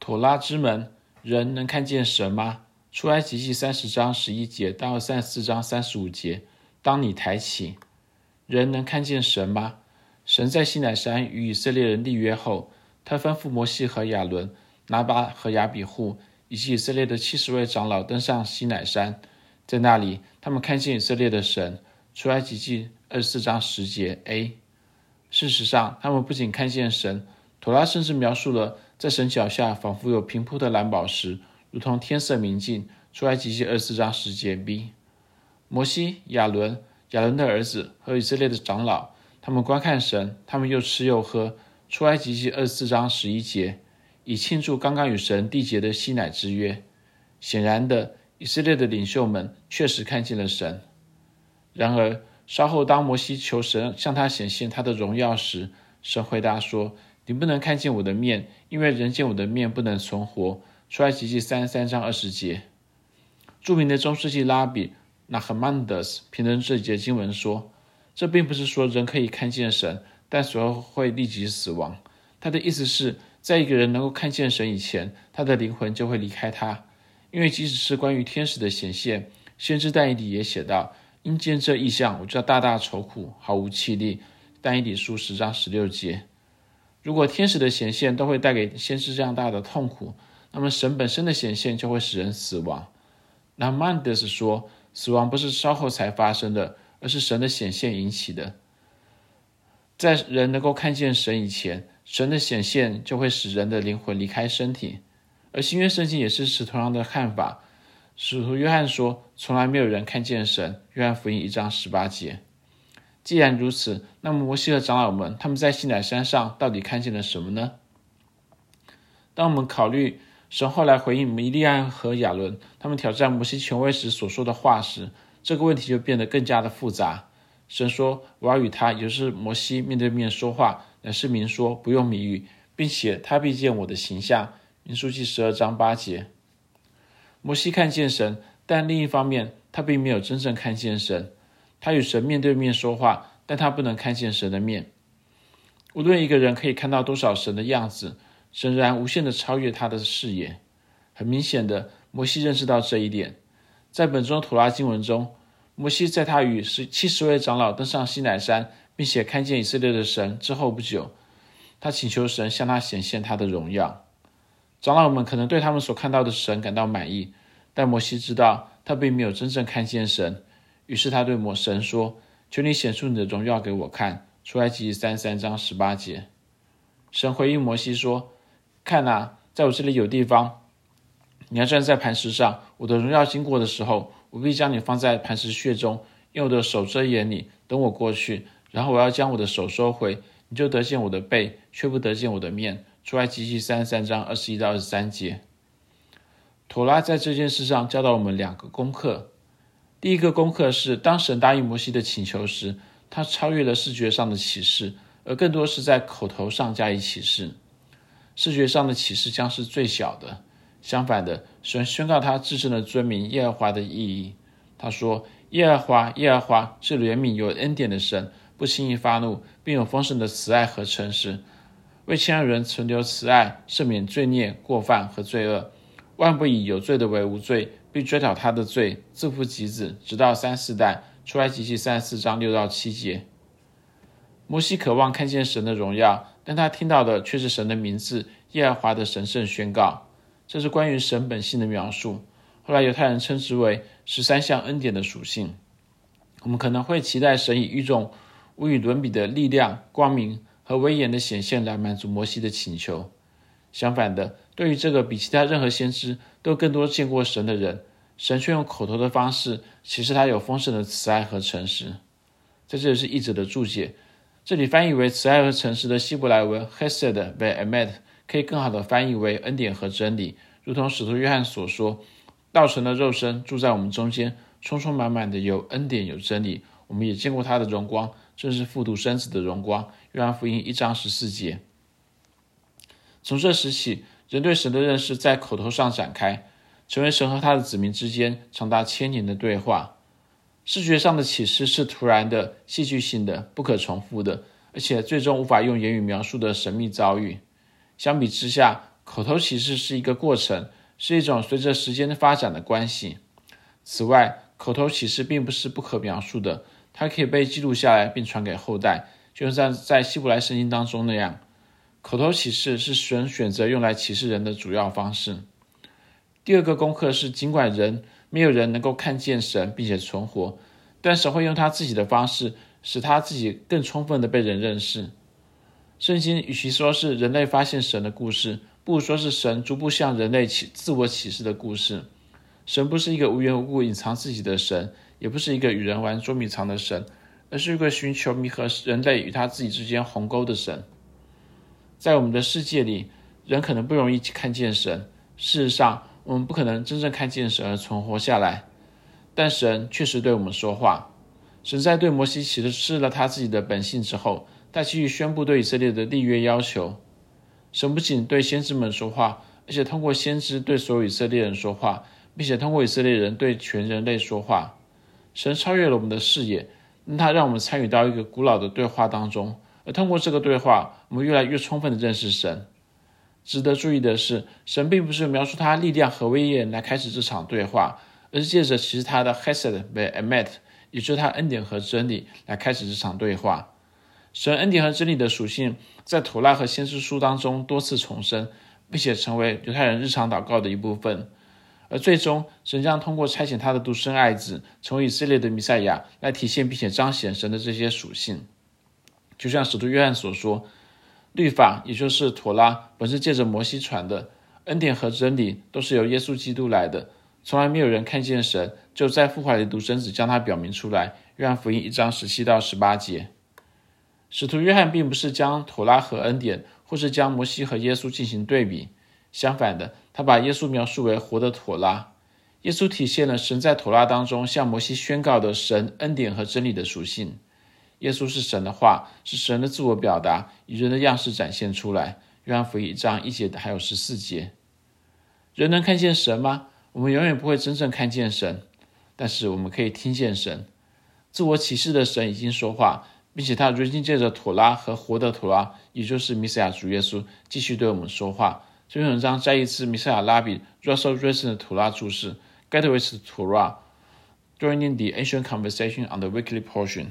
妥拉之门，人能看见神吗？出埃及记三十章十一节到三十四章三十五节。当你抬起，人能看见神吗？神在西乃山与以色列人立约后，他吩咐摩西和亚伦、拿巴和亚比户以及以色列的七十位长老登上西乃山，在那里，他们看见以色列的神。出埃及记二十四章十节 a。事实上，他们不仅看见神，妥拉甚至描述了在神脚下仿佛有平铺的蓝宝石，如同天色明净。出埃及记二十四章十节 b。摩西、亚伦、亚伦的儿子和以色列的长老，他们观看神，他们又吃又喝。出埃及记二十四章十一节，以庆祝刚刚与神缔结的西乃之约。显然的，以色列的领袖们确实看见了神。然而，稍后当摩西求神向他显现他的荣耀时，神回答说：“你不能看见我的面，因为人见我的面不能存活。”出埃及记三三章二十节。著名的中世纪拉比。那赫曼德斯评论这节经文说：“这并不是说人可以看见神，但随后会立即死亡。他的意思是在一个人能够看见神以前，他的灵魂就会离开他。因为即使是关于天使的显现，先知但以理也写道：‘因见这异象，我就要大大愁苦，毫无气力。’但以理书十章十六节。如果天使的显现都会带给先知这样大的痛苦，那么神本身的显现就会使人死亡。那曼德斯说。”死亡不是稍后才发生的，而是神的显现引起的。在人能够看见神以前，神的显现就会使人的灵魂离开身体。而新约圣经也是持同样的看法。使徒约翰说：“从来没有人看见神。”约翰福音一章十八节。既然如此，那么摩西和长老们他们在西乃山上到底看见了什么呢？当我们考虑。神后来回应米利安和亚伦他们挑战摩西权威时所说的话时，这个问题就变得更加的复杂。神说：“我要与他，也就是摩西面对面说话，乃是明说，不用谜语，并且他必见我的形象。”民书记十二章八节。摩西看见神，但另一方面，他并没有真正看见神。他与神面对面说话，但他不能看见神的面。无论一个人可以看到多少神的样子。神仍然无限的超越他的视野。很明显的，摩西认识到这一点。在本周妥拉经文中，摩西在他与十七十位长老登上西乃山，并且看见以色列的神之后不久，他请求神向他显现他的荣耀。长老们可能对他们所看到的神感到满意，但摩西知道他并没有真正看见神。于是他对摩神说：“求你显出你的荣耀给我看。”出埃及三十三章十八节。神回应摩西说。看哪，在我这里有地方，你要站在磐石上。我的荣耀经过的时候，我必将你放在磐石穴中，用我的手遮掩你，等我过去。然后我要将我的手收回，你就得见我的背，却不得见我的面。出埃及记三十三章二十一到二十三节。妥拉在这件事上教导我们两个功课。第一个功课是，当神答应摩西的请求时，他超越了视觉上的启示，而更多是在口头上加以启示。视觉上的启示将是最小的。相反的，神宣告他自身的尊名耶和华的意义。他说：“耶和华，耶和华是怜悯有恩典的神，不轻易发怒，并有丰盛的慈爱和诚实，为亲爱人存留慈爱，赦免罪孽、过犯和罪恶，万不以有罪的为无罪，并追讨他的罪，自父及子，直到三四代。”出埃及记三十四章六到七节。摩西渴望看见神的荣耀。但他听到的却是神的名字耶和华的神圣宣告，这是关于神本性的描述。后来犹太人称之为十三项恩典的属性。我们可能会期待神以一种无与伦比的力量、光明和威严的显现来满足摩西的请求。相反的，对于这个比其他任何先知都更多见过神的人，神却用口头的方式启示他有丰盛的慈爱和诚实。在这里是译者的注解。这里翻译为慈爱和诚实的希伯来文 Hesed ve'emet 可以更好的翻译为恩典和真理，如同使徒约翰所说：“道成的肉身，住在我们中间，充充满满的有恩典有真理。我们也见过他的荣光，正是复读生子的荣光。”约翰福音一章十四节。从这时起，人对神的认识在口头上展开，成为神和他的子民之间长达千年的对话。视觉上的启示是突然的、戏剧性的、不可重复的，而且最终无法用言语描述的神秘遭遇。相比之下，口头启示是一个过程，是一种随着时间的发展的关系。此外，口头启示并不是不可描述的，它可以被记录下来并传给后代，就像在希伯来圣经当中那样。口头启示是神选择用来启示人的主要方式。第二个功课是，尽管人没有人能够看见神并且存活，但神会用他自己的方式，使他自己更充分地被人认识。圣经与其说是人类发现神的故事，不如说是神逐步向人类启自我启示的故事。神不是一个无缘无故隐藏自己的神，也不是一个与人玩捉迷藏的神，而是一个寻求弥合人类与他自己之间鸿沟的神。在我们的世界里，人可能不容易看见神。事实上，我们不可能真正看见神而存活下来。但神确实对我们说话。神在对摩西启示了他自己的本性之后，他继续宣布对以色列的立约要求。神不仅对先知们说话，而且通过先知对所有以色列人说话，并且通过以色列人对全人类说话。神超越了我们的视野，让他让我们参与到一个古老的对话当中。而通过这个对话，我们越来越充分地认识神。值得注意的是，神并不是描述他力量和威严来开始这场对话，而是借着启示他的 Chesed ve'emet，也就是他恩典和真理来开始这场对话。神恩典和真理的属性在妥拉和先知书当中多次重申，并且成为犹太人日常祷告的一部分。而最终，神将通过差遣他的独生爱子，成为以色列的弥赛亚，来体现并且彰显神的这些属性。就像使徒约翰所说，律法也就是妥拉，本是借着摩西传的，恩典和真理都是由耶稣基督来的。从来没有人看见神，就在父怀里独生子将他表明出来。约翰福音一章十七到十八节。使徒约翰并不是将妥拉和恩典，或是将摩西和耶稣进行对比，相反的，他把耶稣描述为活的妥拉。耶稣体现了神在妥拉当中向摩西宣告的神恩典和真理的属性。耶稣是神的话，是神的自我表达，以人的样式展现出来。约翰福音一章一节还有十四节。人能看见神吗？我们永远不会真正看见神，但是我们可以听见神。自我启示的神已经说话，并且他如今借着妥拉和活的妥拉，也就是弥赛亚主耶稣，继续对我们说话。这篇文章再一次弥赛亚拉比 Russell Wilson 的妥拉注释，Get with Torah，Joining the Ancient Conversation on the Weekly Portion。